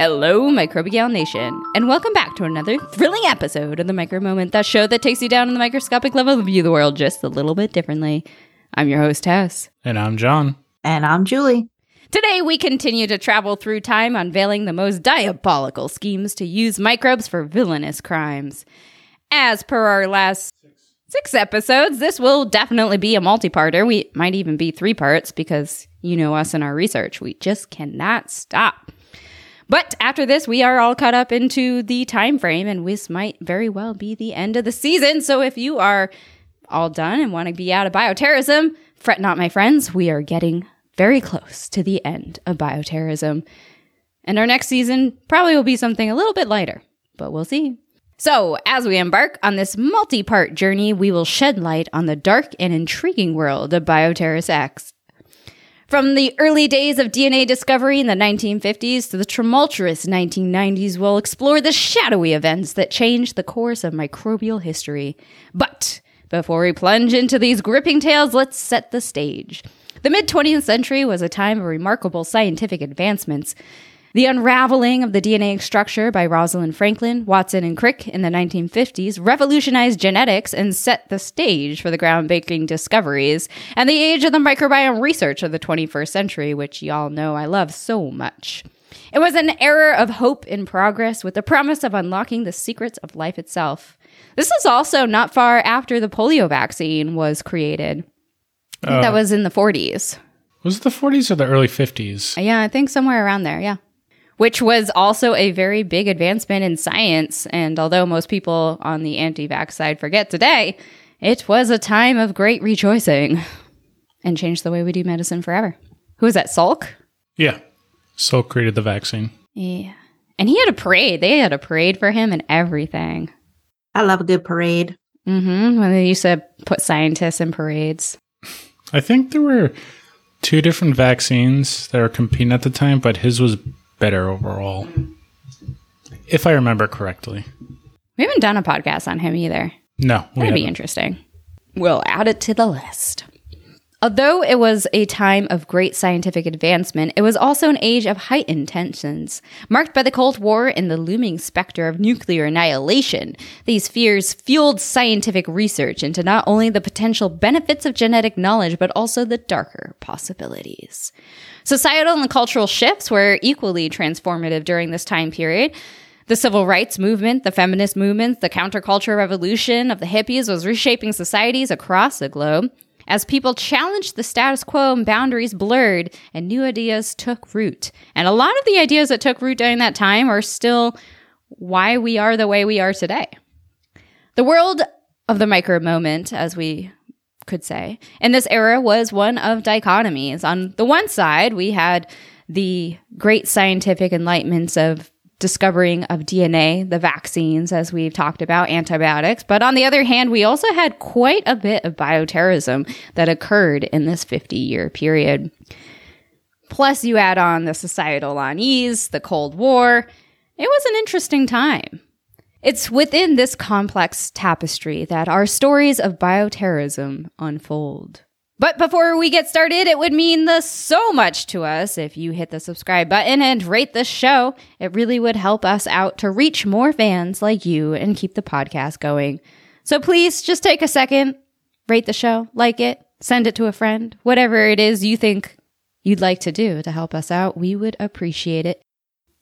Hello, Microbial Nation, and welcome back to another thrilling episode of the Micro Moment, that show that takes you down on the microscopic level to view the world just a little bit differently. I'm your host, Tess. And I'm Jon. And I'm Julie. Today, we continue to travel through time, unveiling the most diabolical schemes to use microbes for villainous crimes. As per our last six episodes, this will definitely be a multi-parter. We might even be three parts because you know us and our research. We just cannot stop. But after this, we are all caught up into the time frame, and this might very well be the end of the season. So if you are all done and want to be out of bioterrorism, fret not, my friends. We are getting very close to the end of bioterrorism. And our next season probably will be something a little bit lighter, but we'll see. So, as we embark on this multi part journey, we will shed light on the dark and intriguing world of Bioterrorist X. From the early days of DNA discovery in the 1950s to the tumultuous 1990s, we'll explore the shadowy events that changed the course of microbial history. But before we plunge into these gripping tales, let's set the stage. The mid 20th century was a time of remarkable scientific advancements. The unraveling of the DNA structure by Rosalind Franklin, Watson, and Crick in the 1950s revolutionized genetics and set the stage for the groundbreaking discoveries and the age of the microbiome research of the 21st century, which y'all know I love so much. It was an era of hope and progress with the promise of unlocking the secrets of life itself. This is also not far after the polio vaccine was created. Uh, that was in the 40s. Was it the 40s or the early 50s? Yeah, I think somewhere around there, yeah which was also a very big advancement in science. And although most people on the anti vax side forget today, it was a time of great rejoicing and changed the way we do medicine forever. Who was that, Salk? Yeah. Salk created the vaccine. Yeah. And he had a parade. They had a parade for him and everything. I love a good parade. Mm-hmm. When they used to put scientists in parades. I think there were two different vaccines that were competing at the time, but his was better overall. If I remember correctly. We haven't done a podcast on him either. No. That'd be interesting. We'll add it to the list. Although it was a time of great scientific advancement, it was also an age of heightened tensions, marked by the Cold War and the looming specter of nuclear annihilation. These fears fueled scientific research into not only the potential benefits of genetic knowledge, but also the darker possibilities. Societal and cultural shifts were equally transformative during this time period. The civil rights movement, the feminist movement, the counterculture revolution of the hippies was reshaping societies across the globe. As people challenged the status quo and boundaries blurred and new ideas took root. And a lot of the ideas that took root during that time are still why we are the way we are today. The world of the micro moment, as we could say, in this era was one of dichotomies. On the one side, we had the great scientific enlightenments of discovering of DNA, the vaccines, as we've talked about, antibiotics. But on the other hand, we also had quite a bit of bioterrorism that occurred in this 50 year period. Plus, you add on the societal unease, the Cold War. It was an interesting time. It's within this complex tapestry that our stories of bioterrorism unfold. But before we get started, it would mean the so much to us if you hit the subscribe button and rate the show. It really would help us out to reach more fans like you and keep the podcast going. So please just take a second, rate the show, like it, send it to a friend, whatever it is you think you'd like to do to help us out. We would appreciate it.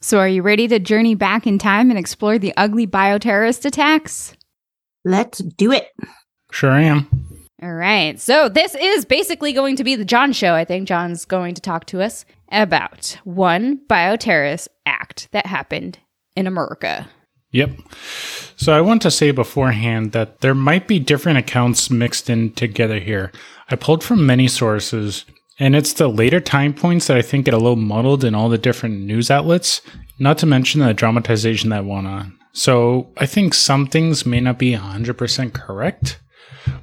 So are you ready to journey back in time and explore the ugly bioterrorist attacks? Let's do it. Sure am. All right. So this is basically going to be the Jon show. I think Jon's going to talk to us about one bioterrorist act that happened in America. Yep. So I want to say beforehand that there might be different accounts mixed in together here. I pulled from many sources, and it's the later time points that I think get a little muddled in all the different news outlets, not to mention the dramatization that went on. So I think some things may not be 100% correct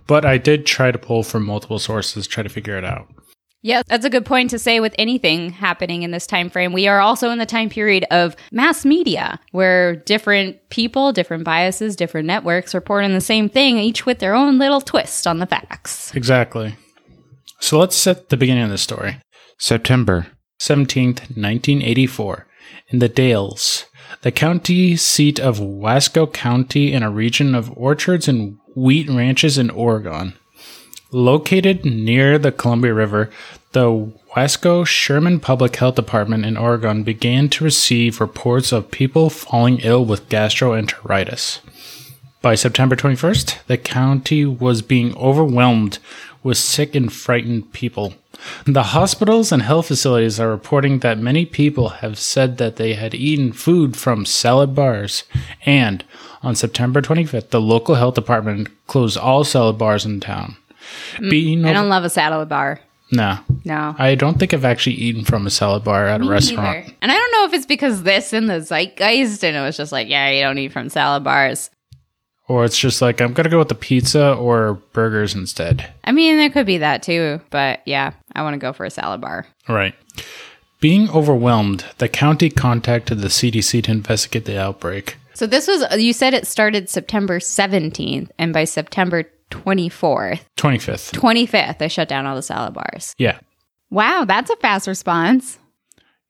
but I did try to pull from multiple sources, try to figure it out. Yeah, that's a good point to say with anything happening in this time frame. We are also in the time period of mass media where different people, different biases, different networks report on the same thing, each with their own little twist on the facts. Exactly. So let's set the beginning of the story. September 17th, 1984. in the Dalles, the county seat of Wasco County in a region of orchards and wheat ranches in Oregon. Located near the Columbia River, the Wasco Sherman Public Health Department in Oregon began to receive reports of people falling ill with gastroenteritis. By September 21st, the county was being overwhelmed with sick and frightened people. The hospitals and health facilities are reporting that many people have said that they had eaten food from salad bars. And on September 25th, the local health department closed all salad bars in town. Mm, Being I don't love a salad bar. no, No. I don't think I've actually eaten from a salad bar at a Me restaurant. neither. And I don't know if it's because this in the zeitgeist and it was just like, yeah, you don't eat from salad bars. Or it's just like, I'm going to go with the pizza or burgers instead. I mean, there could be that too, but yeah, I want to go for a salad bar. Right. Being overwhelmed, the county contacted the CDC to investigate the outbreak. So this was, you said it started September 17th, and by September 24th, 25th. 25th, they shut down all the salad bars. Yeah. Wow, that's a fast response.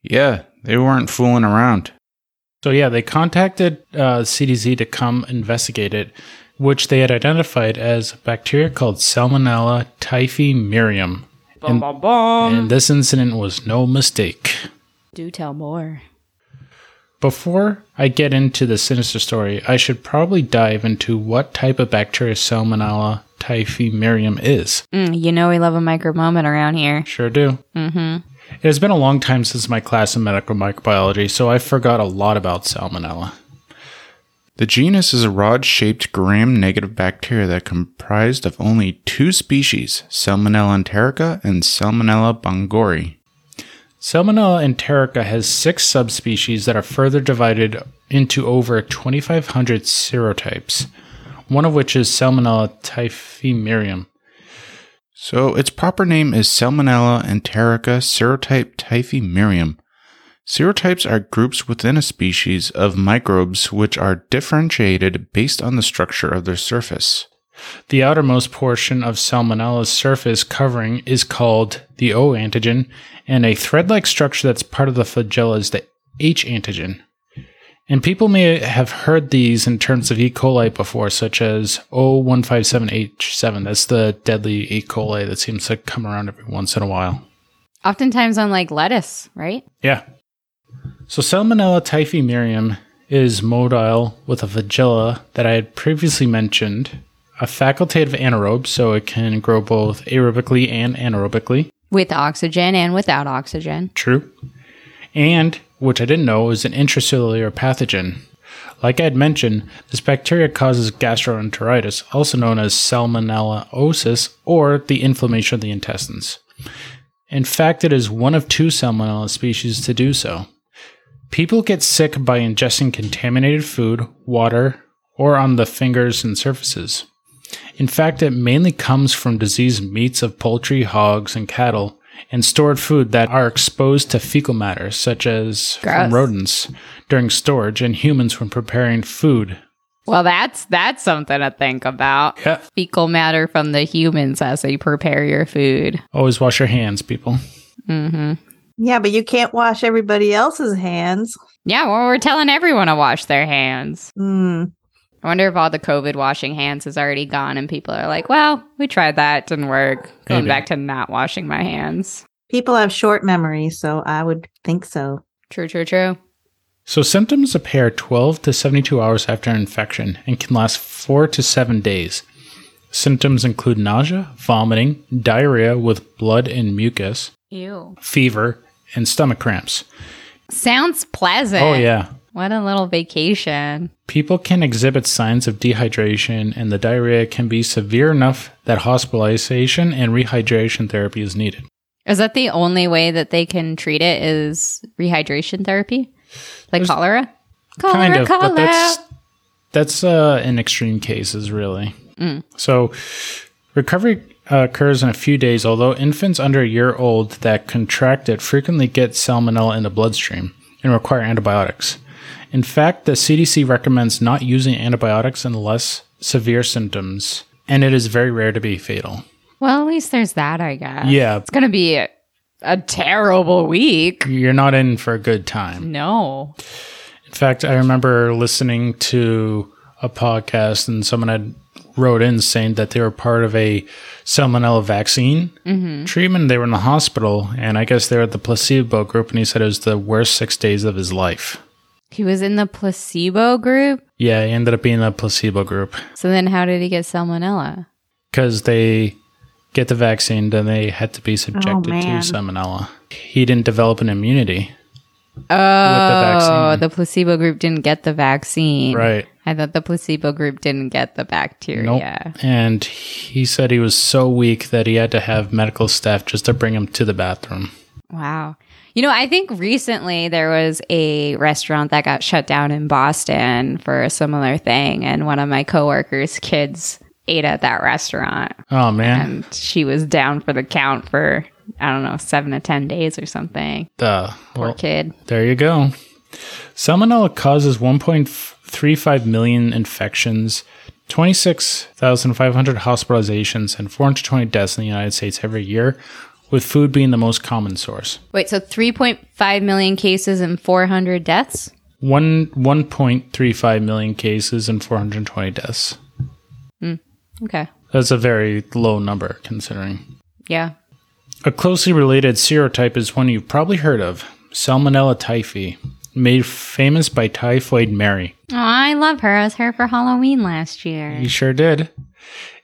Yeah, they weren't fooling around. So, yeah, they contacted uh, CDC to come investigate it, which they had identified as a bacteria called Salmonella typhimurium. Bum, bum, bum. And this incident was no mistake. Do tell more. Before I get into the sinister story, I should probably dive into what type of bacteria Salmonella typhimurium is. Mm, you know we love a micro moment around here. Sure do. Mm-hmm. It has been a long time since my class in medical microbiology, so I forgot a lot about Salmonella. The genus is a rod shaped gram negative bacteria that comprised of only two species, Salmonella enterica and Salmonella bongori. Salmonella enterica has six subspecies that are further divided into over 2,500 serotypes, one of which is Salmonella typhimurium. So its proper name is Salmonella enterica serotype Typhi typhimurium. Serotypes are groups within a species of microbes which are differentiated based on the structure of their surface. The outermost portion of Salmonella's surface covering is called the O antigen, and a thread like structure that's part of the flagella is the H antigen. And people may have heard these in terms of E. coli before, such as O157H7. That's the deadly E. coli that seems to come around every once in a while. Oftentimes on like lettuce, right? Yeah. So Salmonella typhimurium is motile with a flagella that I had previously mentioned, a facultative anaerobe, so it can grow both aerobically and anaerobically. With oxygen and without oxygen. True. And, which I didn't know, is an intracellular pathogen. Like I had mentioned, this bacteria causes gastroenteritis, also known as salmonellosis, or the inflammation of the intestines. In fact, it is one of two salmonella species to do so. People get sick by ingesting contaminated food, water, or on the fingers and surfaces. In fact, it mainly comes from diseased meats of poultry, hogs, and cattle, and stored food that are exposed to fecal matter, such as Gross. from rodents during storage and humans when preparing food. Well, that's that's something to think about. Yeah. Fecal matter from the humans as they prepare your food. Always wash your hands, people. Mm-hmm. Yeah, but you can't wash everybody else's hands. Yeah, well, we're telling everyone to wash their hands. Hmm. I wonder if all the COVID washing hands is already gone and people are like, well, we tried that, didn't work. Going Maybe. back to not washing my hands. People have short memories, so I would think so. True, true, true. So symptoms appear 12 to 72 hours after infection and can last 4 to 7 days. Symptoms include nausea, vomiting, diarrhea with blood and mucus, Ew. fever, and stomach cramps. Sounds pleasant. Oh yeah. What a little vacation. People can exhibit signs of dehydration and the diarrhea can be severe enough that hospitalization and rehydration therapy is needed. Is that the only way that they can treat it is rehydration therapy? Like cholera? Cholera, kind of, cholera. but that's that's uh, in extreme cases, really. So, recovery uh, occurs in a few days. Although infants under a year old that contract it frequently get salmonella in the bloodstream and require antibiotics. In fact, the CDC recommends not using antibiotics unless severe symptoms, and it is very rare to be fatal. well, at least there's that, I guess. Yeah, It's going to be a terrible week. You're not in for a good time. No. In fact, I remember listening to a podcast and someone had wrote in saying that they were part of a salmonella vaccine mm-hmm. treatment. They were in the hospital, and I guess they were at the placebo group, and he said it was the worst six days of his life. He was in the placebo group. Yeah, he ended up being in the placebo group So then how did he get salmonella? because they get the vaccine, then they had to be oh, subjected to salmonella. He didn't develop an immunity. Oh, vaccine. the placebo group didn't get the vaccine. Right. I thought the placebo group didn't get the bacteria. Nope. And he said he was so weak that he had to have medical staff just to bring him to the bathroom. Wow. You know, I think recently there was a restaurant that got shut down in Boston for a similar thing, and one of my coworkers' kids ate at that restaurant, Oh man. and she was down for the count for I don't know seven to ten days or something. Duh. Poor Well, kid. there you go. Salmonella causes 1.35 million infections, 26,500 hospitalizations, and 420 deaths in the United States every year, with food being the most common source. Wait, so three point five million cases and four hundred deaths? One 1.35 million cases and 420 deaths. Hmm, okay. That's a very low number considering. Yeah. A closely related serotype is one you've probably heard of Salmonella typhi, made famous by Typhoid Mary. Oh, I love her. I was her for Halloween last year. You sure did.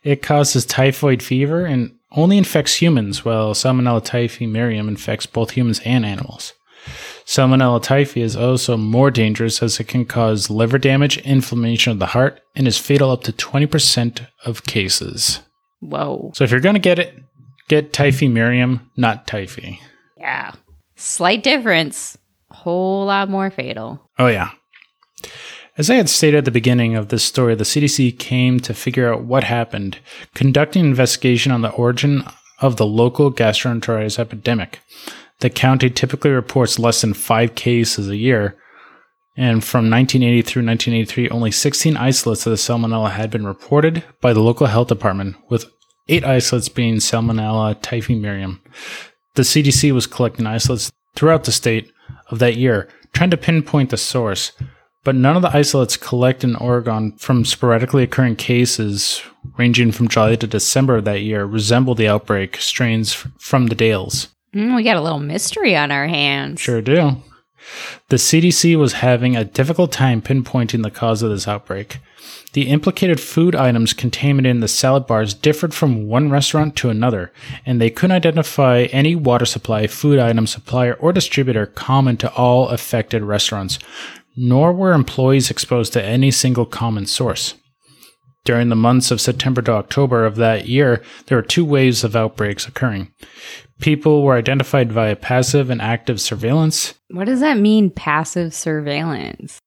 It causes typhoid fever and only infects humans, while Salmonella typhimurium infects both humans and animals. Salmonella typhi is also more dangerous as it can cause liver damage, inflammation of the heart, and is fatal up to 20% of cases. Whoa. So if you're going to get it, get typhimurium, not typhi. Yeah. Slight difference. Whole lot more fatal. Oh, yeah. As I had stated at the beginning of this story, the CDC came to figure out what happened, conducting an investigation on the origin of the local gastroenteritis epidemic. The county typically reports less than five cases a year, and from 1980 through 1983, only 16 isolates of the salmonella had been reported by the local health department, with eight isolates being Salmonella typhimurium. The CDC was collecting isolates throughout the state of that year, trying to pinpoint the source, but none of the isolates collected in Oregon from sporadically occurring cases ranging from July to December of that year resemble the outbreak strains from the Dalles. Mm, we got a little mystery on our hands. Sure do. The CDC was having a difficult time pinpointing the cause of this outbreak. The implicated food items contained in the salad bars differed from one restaurant to another, and they couldn't identify any water supply, food item supplier, or distributor common to all affected restaurants, nor were employees exposed to any single common source. During the months of September to October of that year, there were two waves of outbreaks occurring. People were identified via passive and active surveillance. What does that mean, passive surveillance?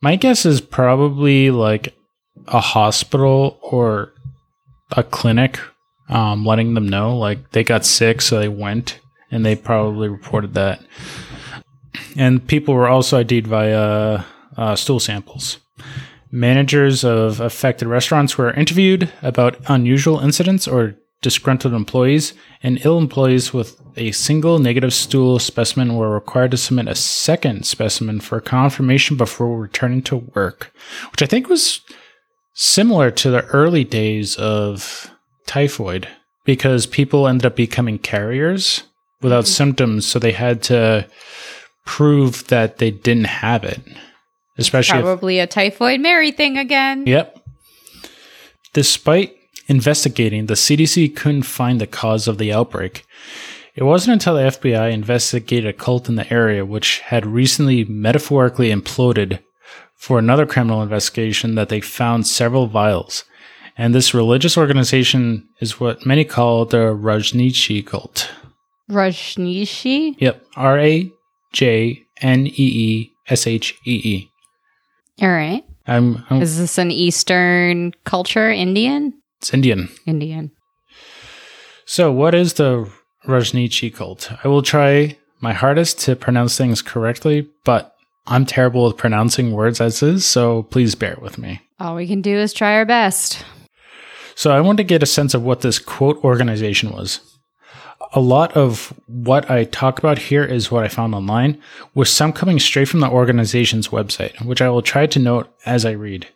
My guess is probably like a hospital or a clinic um, letting them know like they got sick, so they went and they probably reported that. And people were also ID'd via uh, stool samples. Managers of affected restaurants were interviewed about unusual incidents or disgruntled employees, and ill employees with a single negative stool specimen were required to submit a second specimen for confirmation before returning to work, which I think was similar to the early days of typhoid because people ended up becoming carriers without symptoms, so they had to prove that they didn't have it. Especially if, Probably a typhoid Mary thing again. Yep. Despite investigating, the CDC couldn't find the cause of the outbreak. It wasn't until the FBI investigated a cult in the area, which had recently metaphorically imploded, for another criminal investigation that they found several vials. And this religious organization is what many call the Rajneeshi cult. Rajneeshi? Yep. R A J N E E S H E E. All right. I'm, I'm Is this an Eastern culture? Indian? it's Indian. Indian. So, what is the Rajneeshi cult? I will try my hardest to pronounce things correctly, but I'm terrible with pronouncing words as is, so please bear with me. All we can do is try our best. So, I want to get a sense of what this quote organization was. A lot of what I talk about here is what I found online, with some coming straight from the organization's website, which I will try to note as I read.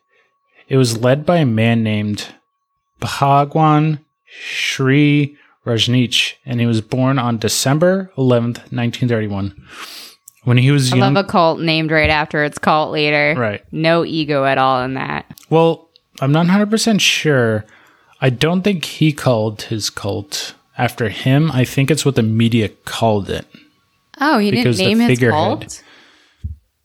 It was led by a man named Bhagwan Shree Rajneesh, and he was born on December 11th, 1931. When he was I young, love a cult named right after its cult leader. right? No ego at all in that. Well, I'm not 100% sure. I don't think he called his cult after him. I think it's what the media called it. Oh, the didn't name his cult?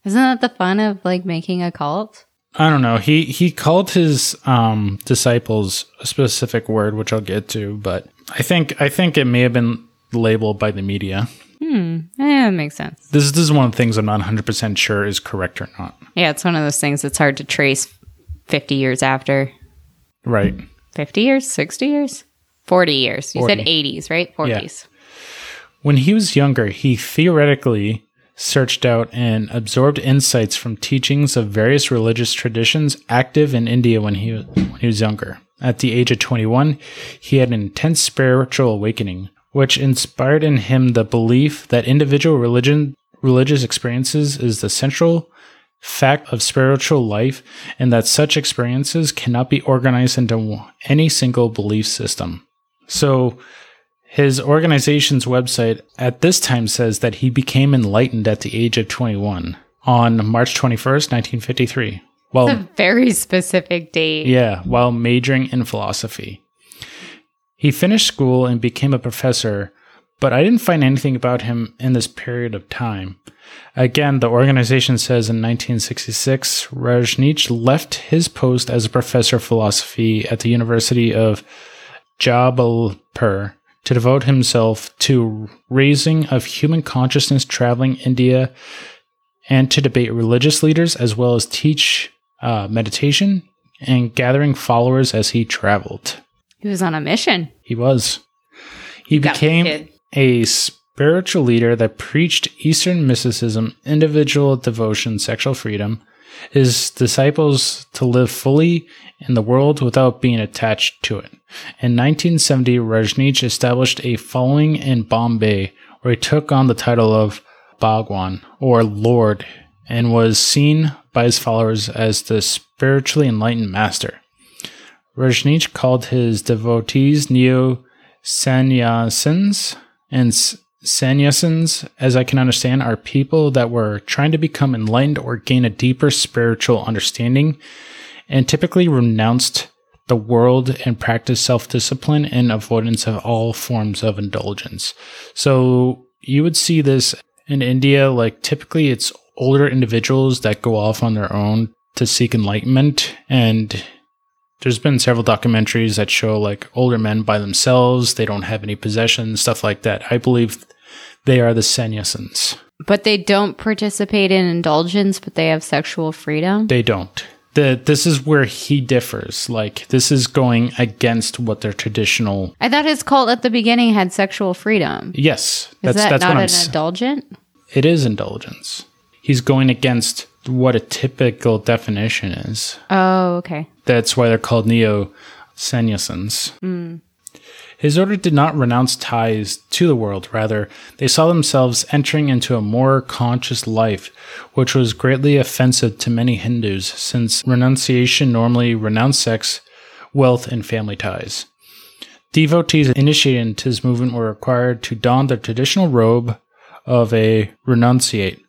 Isn't that the fun of like making a cult? I don't know. He he called his um, disciples a specific word, which I'll get to, but I think I think it may have been labeled by the media. Hmm. Yeah, that makes sense. This, this is one of the things I'm not 100 percent sure is correct or not. Yeah, it's one of those things that's hard to trace 50 years after. Right. 50 years? 60 years? 40 years. You said 40. 80s, right? 40s. When he was younger, he theoretically searched out and absorbed insights from teachings of various religious traditions active in India when he, when he was younger. At the age of 21, he had an intense spiritual awakening, which inspired in him the belief that individual religion, religious experiences is the central fact of spiritual life and that such experiences cannot be organized into any single belief system. So, his organization's website at this time says that he became enlightened at the age of 21 on March 21st, 1953. Well, a very specific date. yeah, while majoring in philosophy. He finished school and became a professor, but I didn't find anything about him in this period of time. Again, the organization says in 1966, Rajneesh left his post as a professor of philosophy at the University of Jabalpur to devote himself to raising of human consciousness traveling India and to debate religious leaders as well as teach uh, meditation and gathering followers as he traveled. He was on a mission. He was. He became a spiritual leader that preached Eastern mysticism, individual devotion, sexual freedom, his disciples to live fully in the world without being attached to it. In 1970, Rajneesh established a following in Bombay where he took on the title of Bhagwan, or Lord, and was seen by his followers as the spiritually enlightened master. Rajneesh called his devotees neo sannyasins, and sannyasins, as I can understand, are people that were trying to become enlightened or gain a deeper spiritual understanding, and typically renounced the world and practiced self discipline and avoidance of all forms of indulgence. So you would see this in India, like typically it's older individuals that go off on their own to seek enlightenment and there's been several documentaries that show like older men by themselves they don't have any possessions stuff like that i believe they are the sannyasins But they don't participate in indulgence, but they have sexual freedom. they don't the, this is where he differs like this is going against what their traditional I thought his cult at the beginning had sexual freedom. yes Is that's that that's not an s- indulgent? it is indulgence he's going against what a typical definition is Oh, okay. That's why they're called neo sannyasins. Hmm. His order did not renounce ties to the world. Rather, they saw themselves entering into a more conscious life, which was greatly offensive to many Hindus, since renunciation normally renounced sex, wealth, and family ties. Devotees initiated into this movement were required to don the traditional robe of a renunciate,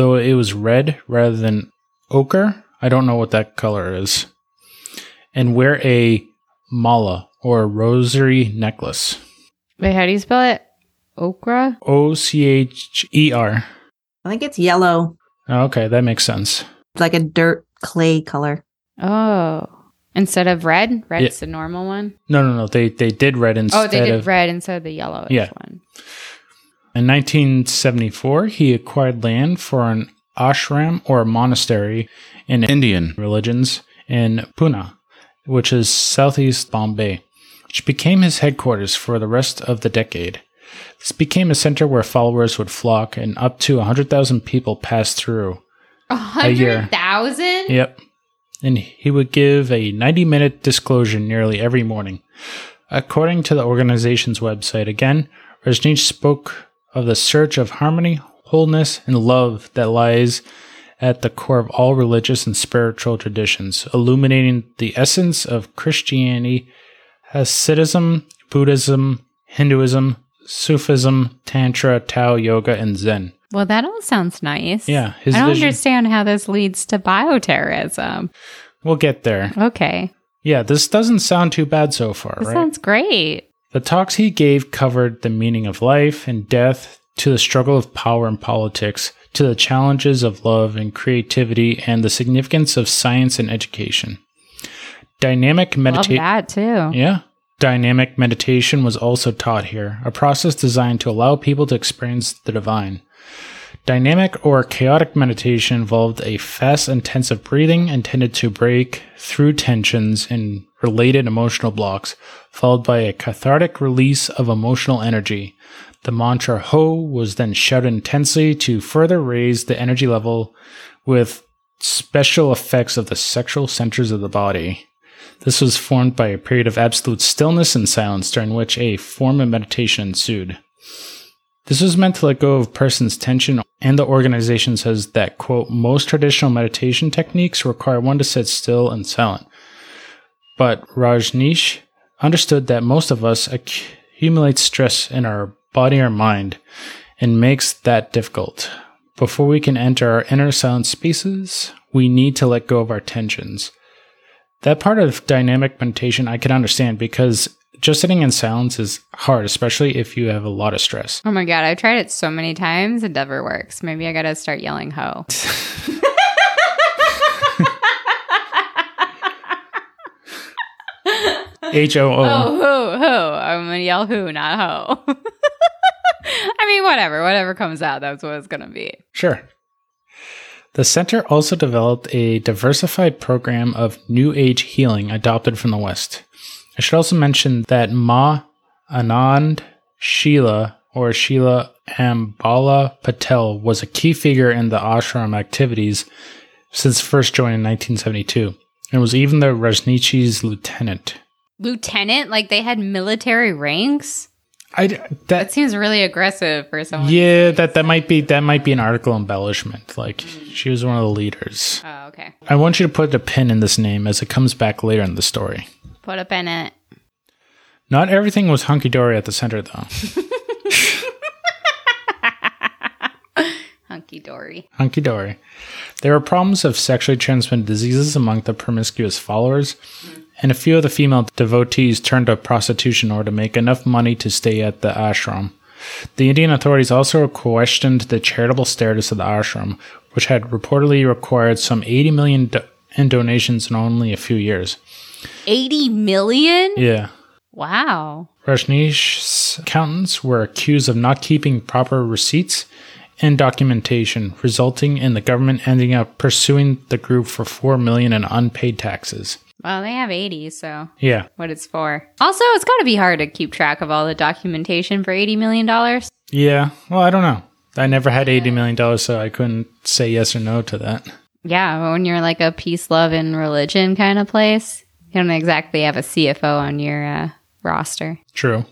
though it was red rather than ochre. I don't know what that color is and wear a mala or a rosary necklace. Wait, how do you spell it? Okra? O C H E R. I think it's yellow, oh, Okay, that makes sense. It's like a dirt clay color. Oh. Instead of red? Red's the normal one? No, no, no. They they did red instead of. oh, they did of. red instead of the yellowish Yeah. one. In 1974, he acquired land for an ashram or monastery in Indian. religions in Pune, which is southeast Bombay, which became his headquarters for the rest of the decade. This became a center where followers would flock and up to 100,000 people passed through. A year. hundred thousand? Yep. And he would give a 90 minute disclosure nearly every morning. According to the organization's website, again, Rajneesh spoke of the search of harmony, wholeness, and love that lies at the core of all religious and spiritual traditions, illuminating the essence of Christianity, Hasidism, Buddhism, Hinduism, Sufism, Tantra, Tao, Yoga, and Zen. Well, that all sounds nice. Yeah, I don't vision- understand how this leads to bioterrorism. We'll get there. Okay. Yeah, this doesn't sound too bad so far, This right? sounds great. The talks he gave covered the meaning of life and death, to the struggle of power and politics, to the challenges of love and creativity, and the significance of science and education. Dynamic Love meditation. that too. Yeah. Dynamic meditation was also taught here, a process designed to allow people to experience the divine. Dynamic or chaotic meditation involved a fast, intensive breathing intended to break through tensions and related emotional blocks, followed by a cathartic release of emotional energy. The mantra Ho was then shouted intensely to further raise the energy level with special effects of the sexual centers of the body. This was formed by a period of absolute stillness and silence during which a form of meditation ensued. This was meant to let go of person's tension, and the organization says that, quote, most traditional meditation techniques require one to sit still and silent. But Rajneesh understood that most of us accumulate stress in our body or mind and makes that difficult. Before we can enter our inner silent spaces, we need to let go of our tensions. That part of dynamic meditation I can understand because just sitting in silence is hard, especially if you have a lot of stress. Oh my god, I've tried it so many times, it never works. Maybe I gotta start yelling ho. H O Oh, O. ho, ho. I'm gonna yell who, not ho. I mean, whatever. Whatever comes out, that's what it's gonna be. Sure. The center also developed a diversified program of New Age healing adopted from the West. I should also mention that Ma Anand Sheila or Sheila Ambala Patel was a key figure in the ashram activities since first joining in 1972 and was even the Rajneesh's lieutenant. Lieutenant, like they had military ranks. I That that seems really aggressive for someone. yeah that that might be that might be an article embellishment like she was one of the leaders. Oh, okay. I want you to put a pin in this name as it comes back later in the story. Put a pin in it. Not everything was hunky dory at the center, though. Hunky dory. hunky dory. There were problems of sexually transmitted diseases among the promiscuous followers, mm. And a few of the female devotees turned to prostitution or to make enough money to stay at the ashram. The Indian authorities also questioned the charitable status of the ashram, which had reportedly required some 80 million do- in donations in only a few years. 80 million? Yeah. Wow. Rajneesh's accountants were accused of not keeping proper receipts and documentation, resulting in the government ending up pursuing the group for four million in unpaid taxes. Well, they have 80, so Yeah, what it's for. Also, it's got to be hard to keep track of all the documentation for $80 million. yeah. Well, I don't know. I never had eighty million dollars, so I couldn't say yes or no to that. Yeah, when you're like a peace, love, and religion kind of place, you don't exactly have a CFO on your uh, roster. True.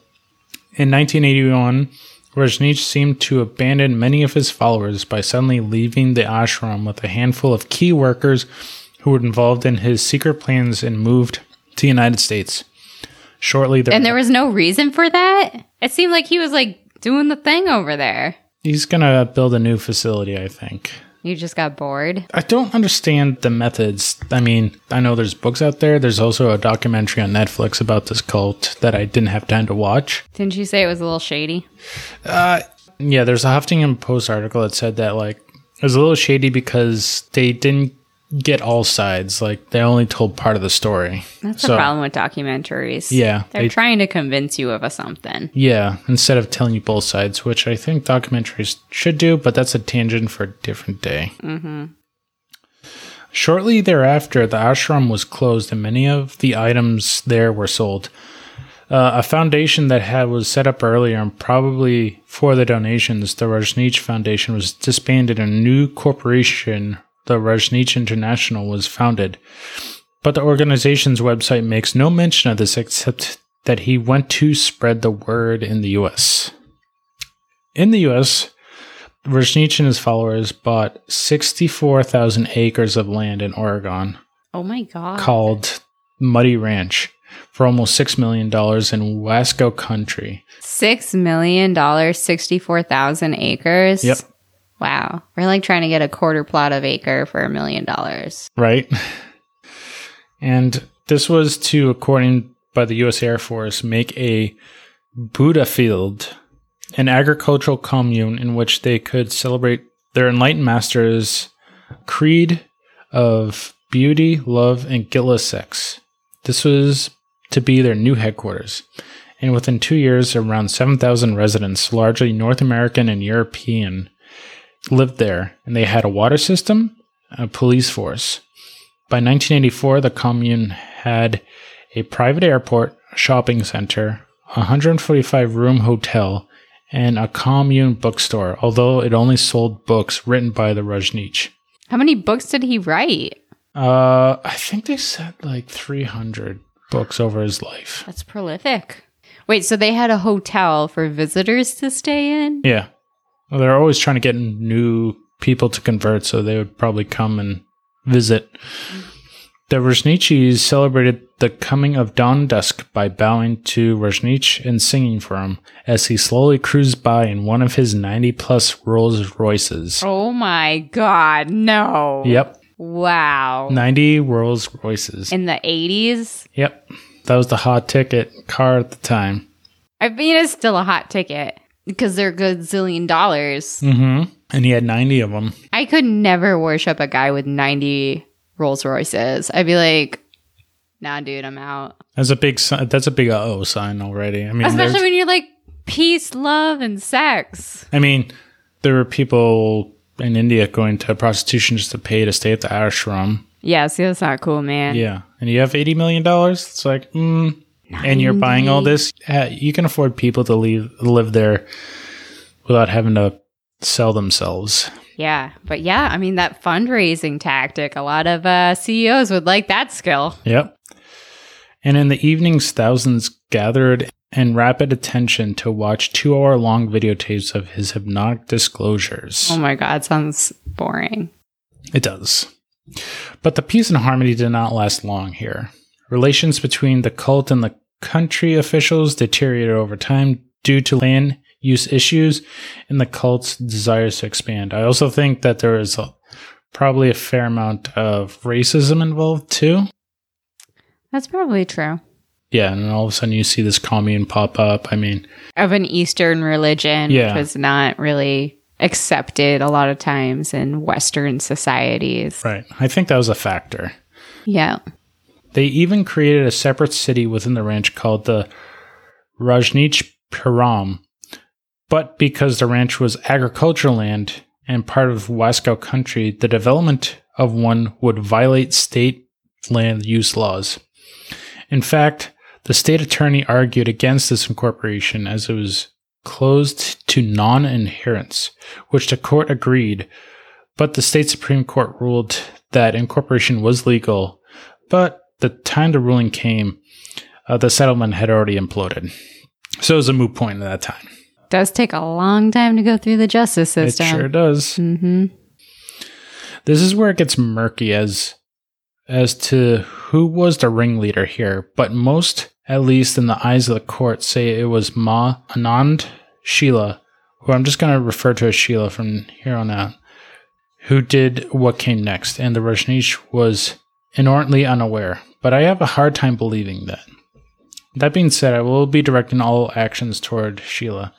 In 1981, Rajneesh seemed to abandon many of his followers by suddenly leaving the ashram with a handful of key workers who were involved in his secret plans and moved to the United States. Shortly And there was no reason for that? It seemed like he was like doing the thing over there. he's gonna build a new facility, I think. You just got bored. I don't understand the methods. I mean, I know there's books out there. There's also a documentary on Netflix about this cult that I didn't have time to watch. Didn't you say it was a little shady? Uh, Yeah, there's a Huffington Post article that said that like it was a little shady because they didn't get all sides. Like they only told part of the story. That's So- the problem with documentaries. Yeah, They're they- trying to convince you of a something. Yeah, instead of telling you both sides, which I think documentaries should do, but that's a tangent for a different day. Mm-hmm. Shortly thereafter, the ashram was closed and many of the items there were sold. Uh, a foundation that had was set up earlier and probably for the donations, the Rajneesh Foundation was disbanded and a new corporation, the Rajneesh International, was founded. But the organization's website makes no mention of this except that he went to spread the word in the US. In the US, Rajneesh and his followers bought 64,000 acres of land in Oregon Oh my god. called Muddy Ranch for almost $6 million in Wasco country. Six million dollars, sixty-four thousand acres. Yep. Wow. We're like trying to get a quarter plot of acre for a million dollars. right? And this was to, according by the U.S. Air Force, make a Buddha field, an agricultural commune in which they could celebrate their enlightened masters' creed of beauty, love, and guiltless sex. This was to be their new headquarters. And within two years, around 7,000 residents, largely North American and European, lived there, and they had a water system, a police force. By 1984, the commune had a private airport, a shopping center, a 145 room hotel, and a commune bookstore, although it only sold books written by the Rajneesh. How many books did he write? Uh, I think they said like 300 books over his life. That's prolific. Wait, so they had a hotel for visitors to stay in? Yeah. Well, they're always trying to get new people to convert, so they would probably come and visit. The Rajneeshis celebrated the coming of dawn dusk by bowing to Rajneesh and singing for him as he slowly cruised by in one of his 90 plus Rolls Royces. Oh my god, no. Yep, Wow. 90 Rolls Royces. In the 80s? Yep, that was the hot ticket car at the time. I mean, it's still a hot ticket because they're good zillion dollars. Mm-hmm. And he had 90 of them. I could never worship a guy with 90 Rolls Royces. I'd be like, nah, dude, I'm out. That's a big that's a big uh-oh sign already. I mean, Especially when you're like, peace, love, and sex. I mean, there were people in India going to prostitution just to pay to stay at the ashram. Yeah, see, that's not cool, man. Yeah, and you have eighty million dollars. It's like, mm, and you're buying all this. Uh, you can afford people to leave live there without having to sell themselves. Yeah, but yeah, I mean, that fundraising tactic, a lot of uh, CEOs would like that skill. Yep. And in the evenings, thousands gathered in rapid attention to watch two-hour-long videotapes of his hypnotic disclosures. Oh my God, sounds boring. It does. But the peace and harmony did not last long here. Relations between the cult and the country officials deteriorated over time due to land use issues and the cult's desires to expand. I also think that there is a, probably a fair amount of racism involved too. That's probably true. Yeah, and then all of a sudden you see this commune pop up. I mean, Of an Eastern religion, Yeah. which was not really accepted a lot of times in Western societies. right. I think that was a factor. Yeah. They even created a separate city within the ranch called the Rajneesh Puram. But because the ranch was agricultural land and part of Wasco country, the development of one would violate state land use laws. In fact, the state attorney argued against this incorporation as it was closed to non adherence, which the court agreed. But the state Supreme Court ruled that incorporation was legal but the time the ruling came, uh, the settlement had already imploded. So it was a moot point at that time. Does take a long time to go through the justice system. It sure does. hmm This is where it gets murky as as to who was the ringleader here, but most, at least in the eyes of the court, say it was Ma Anand Sheila, who I'm just going to refer to as Sheila from here on out, who did what came next, and the Rajneesh was inordinately unaware. But I have a hard time believing that. That being said, I will be directing all actions toward Sheila.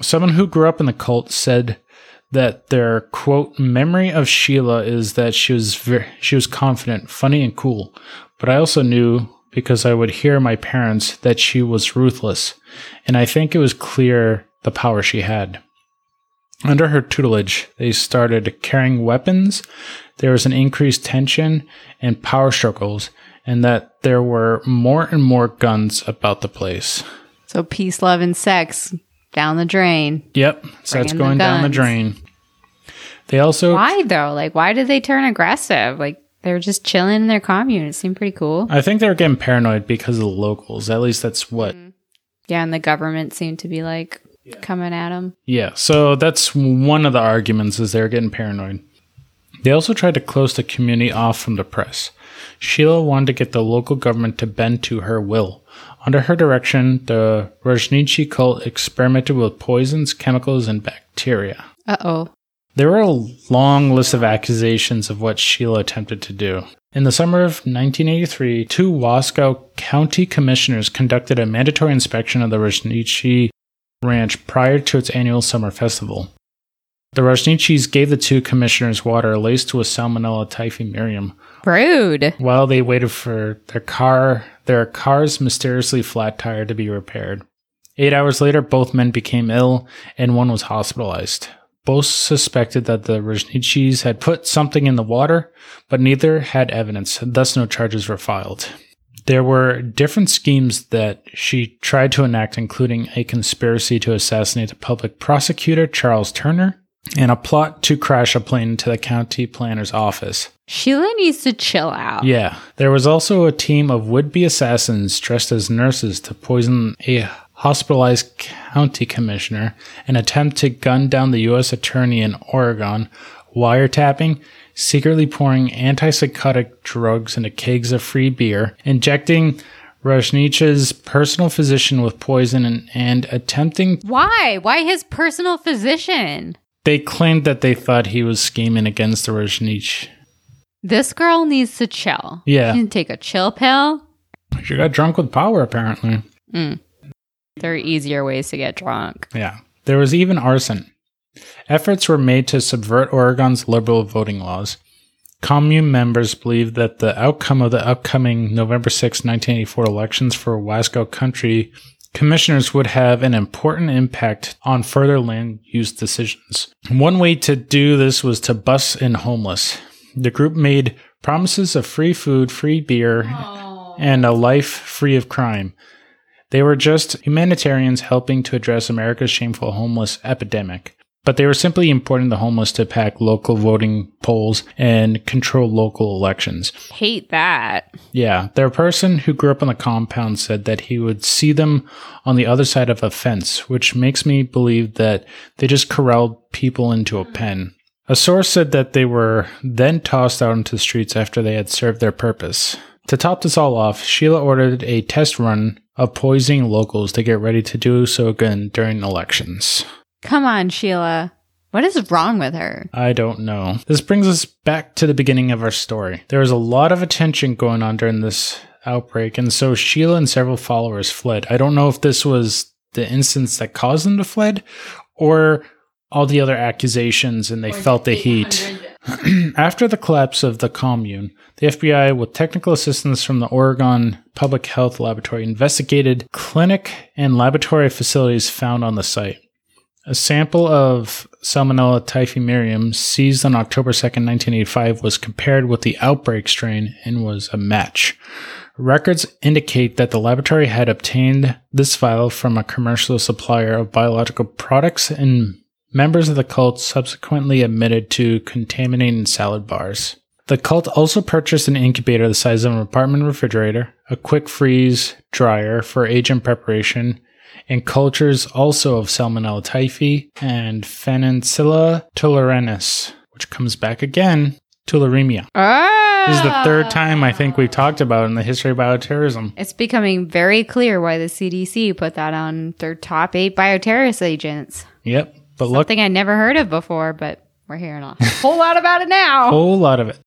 Someone who grew up in the cult said that their quote memory of Sheila is that she was very, she was confident, funny, and cool. But I also knew because I would hear my parents that she was ruthless, and I think it was clear the power she had. Under her tutelage, they started carrying weapons. There was an increased tension and power struggles, and that there were more and more guns about the place. So peace, love, and sex down the drain. Yep, so that's Bringing the going down the drain. They also Why though? Like, why did they turn aggressive? Like, they were just chilling in their commune. It seemed pretty cool. I think they were getting paranoid because of the locals. At least that's what. mm. Yeah, and the government seemed to be like, coming at them. Yeah, so that's one of the arguments is they're getting paranoid. They also tried to close the community off from the press. Sheila wanted to get the local government to bend to her will. Under her direction, the Rajneeshi cult experimented with poisons, chemicals, and bacteria. Uh oh. There were a long list of accusations of what Sheila attempted to do. In the summer of 1983, two Wasco County commissioners conducted a mandatory inspection of the Rajneeshi ranch prior to its annual summer festival. The Rajneeshis gave the two commissioners water laced with Salmonella typhimurium Rude. while they waited for their car their car's mysteriously flat tire to be repaired. Eight hours later, both men became ill and one was hospitalized. Both suspected that the Rajneeshis had put something in the water, but neither had evidence, thus no charges were filed. There were different schemes that she tried to enact, including a conspiracy to assassinate the public prosecutor, Charles Turner, and a plot to crash a plane into the county planner's office. Sheila needs to chill out. Yeah. There was also a team of would be assassins dressed as nurses to poison a hospitalized county commissioner, an attempt to gun down the U.S. attorney in Oregon, wiretapping, secretly pouring antipsychotic drugs into kegs of free beer, injecting Rajneesh's personal physician with poison, and, and attempting. Why? Why his personal physician? They claimed that they thought he was scheming against the Rajneesh. This girl needs to chill. Yeah. She can take a chill pill. She got drunk with power, apparently. Mm. There are easier ways to get drunk. Yeah. There was even arson. Efforts were made to subvert Oregon's liberal voting laws. Commune members believed that the outcome of the upcoming November 6, 1984 elections for Wasco Country commissioners would have an important impact on further land use decisions. One way to do this was to bus in homeless. The group made promises of free food, free beer, and a life free of crime. They were just humanitarians helping to address America's shameful homeless epidemic. But they were simply importing the homeless to pack local voting polls and control local elections. Hate that. Yeah, their person who grew up on the compound said that he would see them on the other side of a fence, which makes me believe that they just corralled people into a pen. A source said that they were then tossed out into the streets after they had served their purpose. To top this all off, Sheila ordered a test run of poisoning locals to get ready to do so again during elections. Come on, Sheila. What is wrong with her? I don't know. This brings us back to the beginning of our story. There was a lot of attention going on during this outbreak, and so Sheila and several followers fled. I don't know if this was the instance that caused them to fled or all the other accusations and they felt the heat. After the collapse of the commune, the FBI, with technical assistance from the Oregon Public Health Laboratory, investigated clinic and laboratory facilities found on the site. A sample of Salmonella typhi typhimurium seized on October 2nd, 1985 was compared with the outbreak strain and was a match. Records indicate that the laboratory had obtained this vial from a commercial supplier of biological products and members of the cult subsequently admitted to contaminating salad bars. The cult also purchased an incubator the size of an apartment refrigerator, a quick freeze dryer for agent preparation, and cultures also of Salmonella typhi and Francisella tularensis, which comes back again, tularemia. Ah! This is the third time I think we've talked about in the history of bioterrorism. It's becoming very clear why the CDC put that on their top eight bioterrorist agents. Yep. But look, Something I never heard of before, but we're hearing a whole lot about it a now. whole lot of it.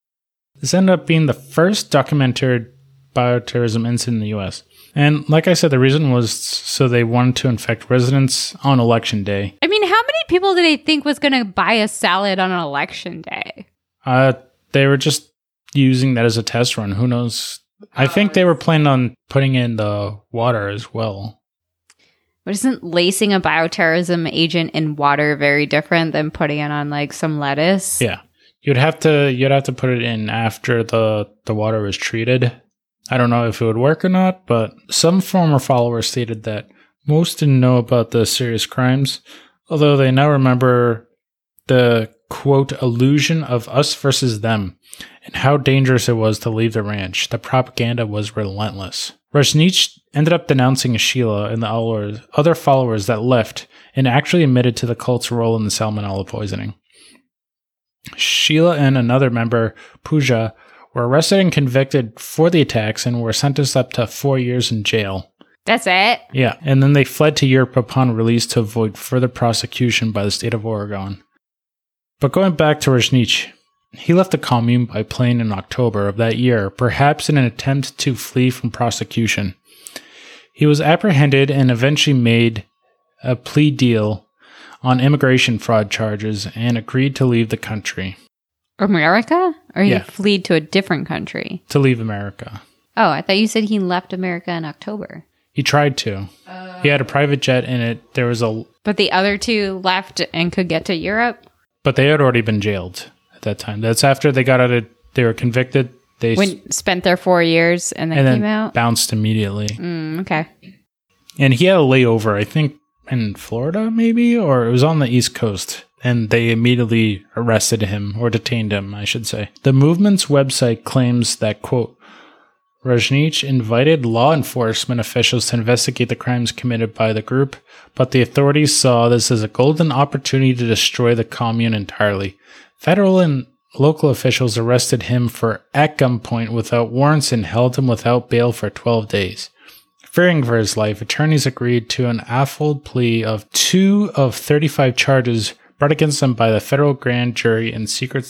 This ended up being the first documented bioterrorism incident in the US. And like I said, the reason was so they wanted to infect residents on election day. I mean, how many people did they think was going to buy a salad on an election day? Uh, they were just using that as a test run. Who knows? I think they were planning on putting in the water as well. But isn't lacing a bioterrorism agent in water very different than putting it on like some lettuce? Yeah. You'd have to you'd have to put it in after the the water was treated. I don't know if it would work or not, but some former followers stated that most didn't know about the serious crimes, although they now remember the quote illusion of us versus them and how dangerous it was to leave the ranch. The propaganda was relentless. Rajneesh ended up denouncing Sheila and the other followers that left and actually admitted to the cult's role in the salmonella poisoning. Sheila and another member, Pooja, were arrested and convicted for the attacks and were sentenced up to four years in jail. That's it. Yeah, and then they fled to Europe upon release to avoid further prosecution by the state of Oregon. But going back to Rajneesh, he left the commune by plane in October of that year, perhaps in an attempt to flee from prosecution. He was apprehended and eventually made a plea deal on immigration fraud charges and agreed to leave the country. America? Or he Yeah. fled to a different country? To leave America. Oh, I thought you said he left America in October. He tried to. He had a private jet in it. There was a But the other two left and could get to Europe? but they had already been jailed at that time. That's after they got out of they were convicted. They s- spent their four years and then and came then out? bounced immediately. Mm, okay. And he had a layover, I think, in Florida, maybe, or it was on the East Coast. And they immediately arrested him or detained him, I should say. The movement's website claims that, quote, Rajneesh invited law enforcement officials to investigate the crimes committed by the group, but the authorities saw this as a golden opportunity to destroy the commune entirely. Federal and local officials arrested him for at gunpoint without warrants and held him without bail for 12 days. Fearing for his life, attorneys agreed to an Alford plea of two of 35 charges brought against them by the federal grand jury in secret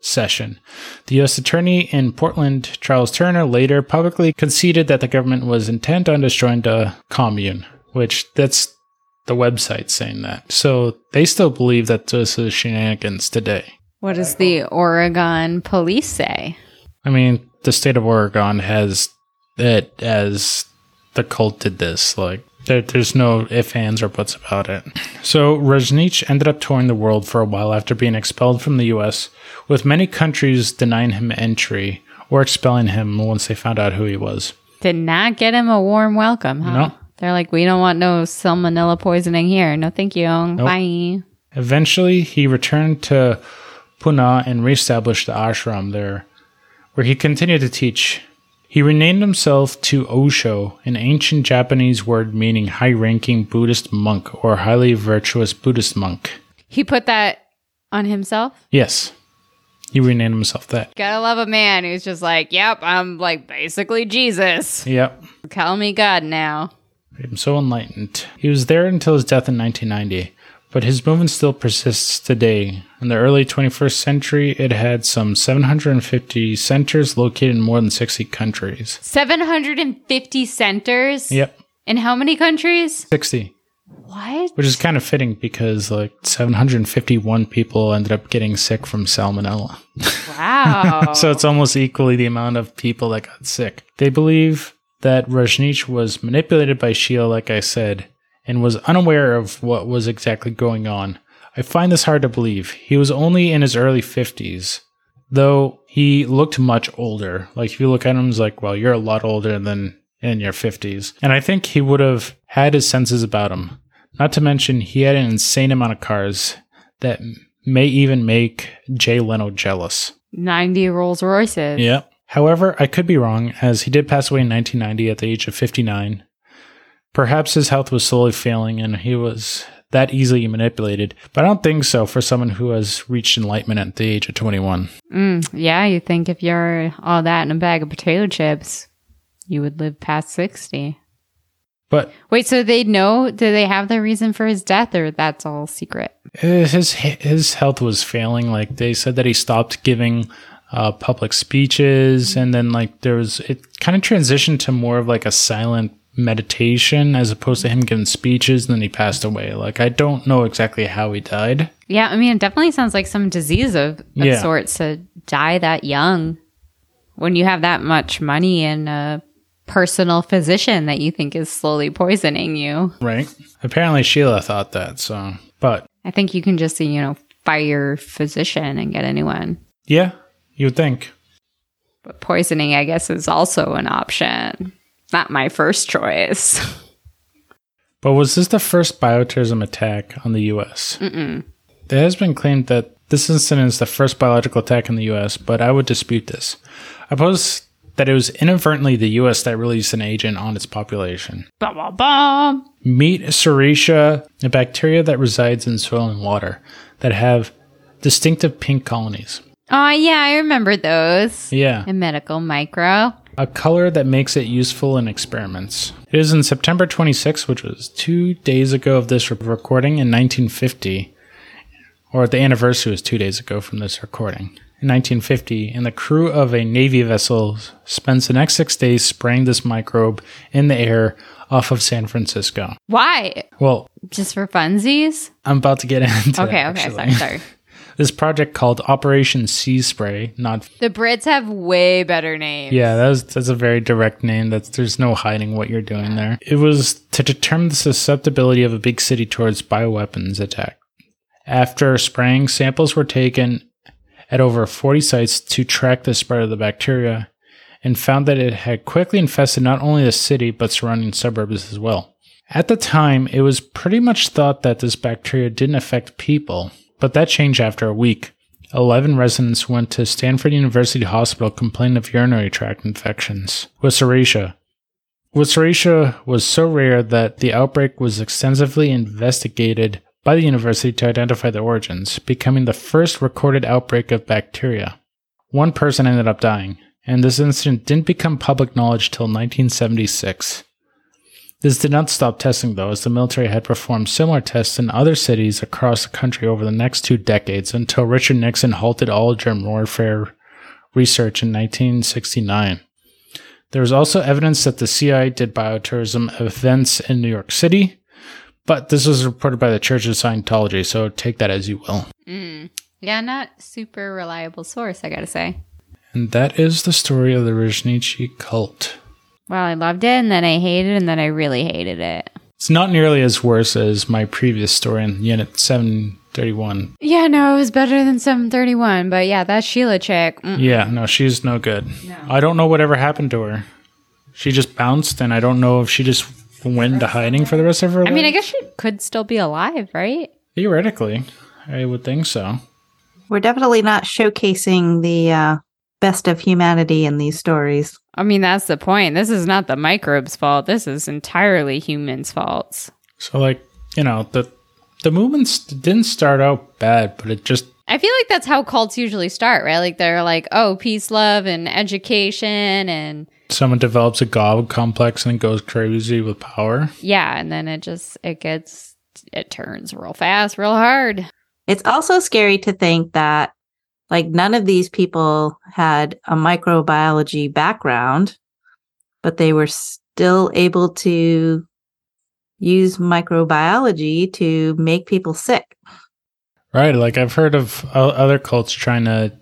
session. The U.S. Attorney in Portland, Charles Turner, later publicly conceded that the government was intent on destroying the commune, which that's the website saying that. So they still believe that this is shenanigans today. What does the Oregon police say? I mean, the state of Oregon has it as the cult did this. Like, there, there's no ifs, ands, or buts about it. So, Rajneesh ended up touring the world for a while after being expelled from the U.S., with many countries denying him entry or expelling him once they found out who he was. Did not get him a warm welcome, huh? No. They're like, we don't want no salmonella poisoning here. No, thank you. Bye. Eventually, he returned to Pune and reestablished the ashram there, where he continued to teach. He renamed himself to Osho, an ancient Japanese word meaning high ranking Buddhist monk or highly virtuous Buddhist monk. He put that on himself. Yes, he renamed himself that. Gotta love a man who's just like, yep, I'm like basically Jesus. Yep, Call me God now. I'm so enlightened. He was there until his death in 1990, but his movement still persists today. In the early 21st century, it had some 750 centers located in more than 60 countries. 750 centers Yep, in how many countries? 60, What? which is kind of fitting because like 751 people ended up getting sick from salmonella. Wow. So it's almost equally the amount of people that got sick. They believe that Rajneesh was manipulated by Sheila, like I said, and was unaware of what was exactly going on. I find this hard to believe. He was only in his early 50s, though he looked much older. Like, if you look at him, it's like, well, you're a lot older than in your 50s. And I think he would have had his senses about him. Not to mention, he had an insane amount of cars that may even make Jay Leno jealous. 90 Rolls Royces. Yep. However, I could be wrong, as he did pass away in 1990 at the age of 59. Perhaps his health was slowly failing and he was that easily manipulated, but I don't think so for someone who has reached enlightenment at the age of 21. Mm, yeah, you think if you're all that in a bag of potato chips, you would live past 60. But Wait, so they know? Do they have the reason for his death, or that's all secret? his his health was failing. Like they said that he stopped giving uh, public speeches, and then like there was it kind of transitioned to more of like a silent meditation as opposed to him giving speeches. And then he passed away. Like I don't know exactly how he died. Yeah, I mean, it definitely sounds like some disease of, of Yeah. sorts to die that young when you have that much money and a personal physician that you think is slowly poisoning you. Right. Apparently Sheila thought that. So, but I think you can just, say, you know, fire physician and get a new one. yeah, you would think. But poisoning, I guess, is also an option. Not my first choice. But was this the first bioterrorism attack on the U.S.? Mm-mm. It has been claimed that this incident is the first biological attack in the U.S., but I would dispute this. I pose that it was inadvertently the US that released an agent on its population. Bah, bah, bah. Meet Serratia, a bacteria that resides in soil and water that have distinctive pink colonies. Oh, yeah, I remember those. Yeah. In medical micro. A color that makes it useful in experiments. It is in September 26, which was two days ago of this recording in 1950, or the anniversary was two days ago from this recording. In 1950, and the crew of a Navy vessel spends the next six days spraying this microbe in the air off of San Francisco. Why? Well, Just for funsies? I'm about to get into Okay, okay, sorry, sorry. This project called Operation Sea Spray, not The Brits have way better names. Yeah, that was, that's a very direct name. That's there's no hiding what you're doing there. It was to determine the susceptibility of a big city towards bioweapons attack. After spraying, samples were taken at over 40 sites to track the spread of the bacteria, and found that it had quickly infested not only the city but surrounding suburbs as well. At the time, it was pretty much thought that this bacteria didn't affect people, but that changed after a week. 11 residents went to Stanford University Hospital complaining of urinary tract infections. With Serratia was so rare that the outbreak was extensively investigated by the university to identify the origins, becoming the first recorded outbreak of bacteria. One person ended up dying, and this incident didn't become public knowledge till 1976. This did not stop testing, though, as the military had performed similar tests in other cities across the country over the next two decades until Richard Nixon halted all germ warfare research in 1969. There was also evidence that the CIA did bioterrorism events in New York City, but this was reported by the Church of Scientology, so take that as you will. Mm. Yeah, not super reliable source, I gotta say. And that is the story of the Rajneeshi cult. Well, I loved it, and then I hated it, and then I really hated it. It's not nearly as worse as my previous story in Unit 731. Yeah, no, it was better than 731, but yeah, that Sheila chick. mm. Yeah, no, she's no good. I don't know whatever happened to her. She just bounced, and I don't know if she just went into hiding for the rest of her life. I life. mean, I guess she could still be alive, right? Theoretically, I would think so. We're definitely not showcasing the uh, best of humanity in these stories. I mean, that's the point. This is not the microbes' fault. This is entirely humans' faults. So, like, you know, the the movements didn't start out bad, but it just I feel like that's how cults usually start, right? Like they're like, oh, peace, love, and education, and someone develops a god complex and goes crazy with power. yeah, and then it just it gets it turns real fast, real hard. It's also scary to think that like none of these people had a microbiology background, but they were still able to use microbiology to make people sick. Right. Like I've heard of other cults trying to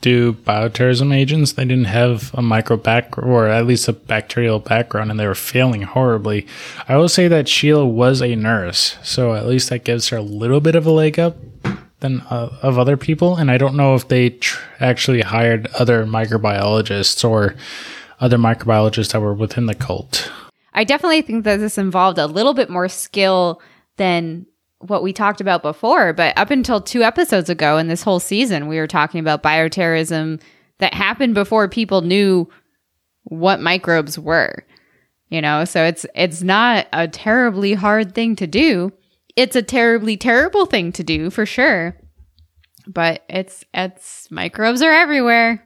do bioterrorism agents. They didn't have a micro back or at least a bacterial background and they were failing horribly. I will say that Sheila was a nurse. So at least that gives her a little bit of a leg up than uh, of other people. And I don't know if they tr- actually hired other microbiologists or other microbiologists that were within the cult. I definitely think that this involved a little bit more skill than what we talked about before. But up until two episodes ago in this whole season, we were talking about bioterrorism that happened before people knew what microbes were. You know, so it's it's not a terribly hard thing to do. It's a terribly terrible thing to do for sure. But it's it's microbes are everywhere.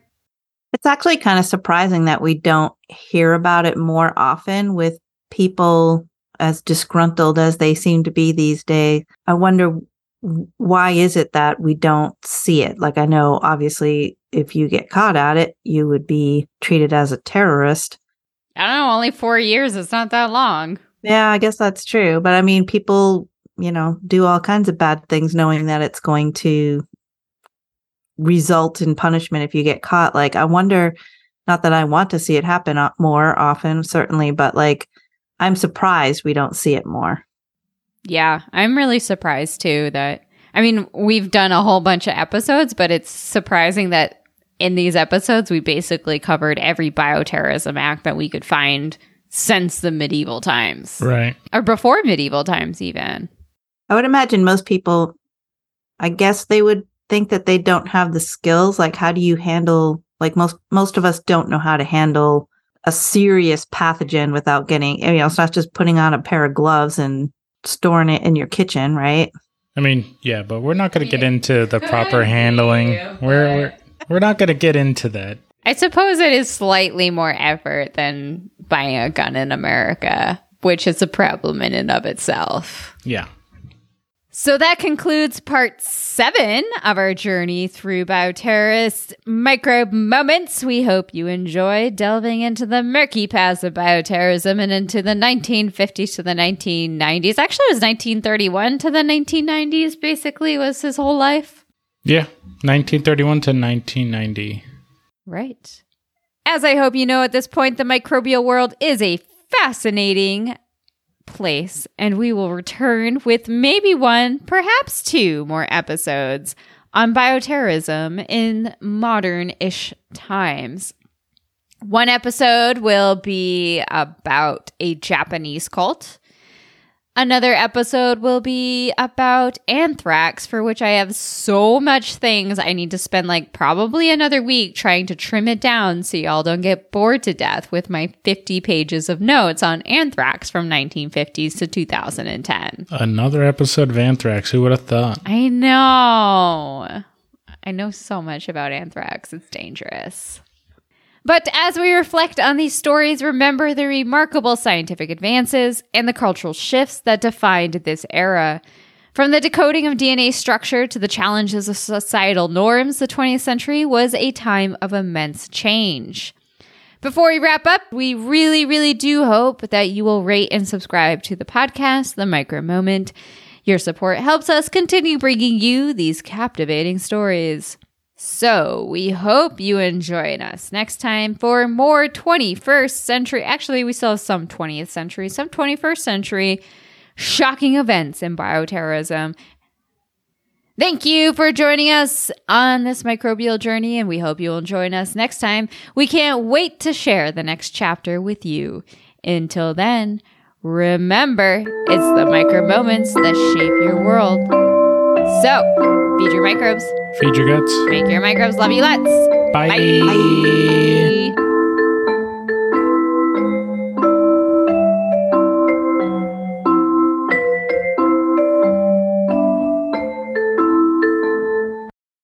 It's actually kind of surprising that we don't hear about it more often with people as disgruntled as they seem to be these days. I wonder why is it that we don't see it? Like I know obviously if you get caught at it, you would be treated as a terrorist. I don't know, only 4 years, it's not that long. Yeah, I guess that's true, but I mean people, you know, do all kinds of bad things knowing that it's going to result in punishment if you get caught. Like, I wonder, not that I want to see it happen uh, more often, certainly, but like, I'm surprised we don't see it more. Yeah, I'm really surprised too that I mean, we've done a whole bunch of episodes, but it's surprising that in these episodes we basically covered every bioterrorism act that we could find since the medieval times. Right. Or before medieval times even. I would imagine most people, I guess they would think that they don't have the skills. Like, how do you handle Like most most of us don't know how to handle a serious pathogen without getting you know, it's not just putting on a pair of gloves and storing it in your kitchen, right? I mean, yeah, but we're not going to get into the proper handling. We're, we're we're not going to get into that. I suppose it is slightly more effort than buying a gun in America, which is a problem in and of itself. Yeah. So that concludes part seven of our journey through bioterrorist microbe moments. We hope you enjoyed delving into the murky paths of bioterrorism and into the 1950s to the 1990s. Actually, it was 1931 to the 1990s, basically, was his whole life. Yeah. 1931 to 1990. Right. As I hope you know at this point, the microbial world is a fascinating place, and we will return with maybe one, perhaps two more episodes on bioterrorism in modern ish times. One episode will be about a Japanese cult Another episode will be about anthrax, for which I have so much things I need to spend like probably another week trying to trim it down so y'all don't get bored to death with my 50 pages of notes on anthrax from 1950s to 2010. Another episode of anthrax. Who would have thought? I know. I know so much about anthrax. It's dangerous. But as we reflect on these stories, remember the remarkable scientific advances and the cultural shifts that defined this era. From the decoding of DNA structure to the challenges of societal norms, the 20th century was a time of immense change. Before we wrap up, we really, really do hope that you will rate and subscribe to the podcast, The Micro Moment. Your support helps us continue bringing you these captivating stories. So, we hope you join us next time for more 21st century. Actually, we still have some 20th century, some 21st century shocking events in bioterrorism. Thank you for joining us on this microbial journey, and we hope you'll join us next time. We can't wait to share the next chapter with you. Until then, remember it's the micro moments that shape your world. So, feed your microbes. Feed your guts. Make your microbes love you lots. Bye. Bye.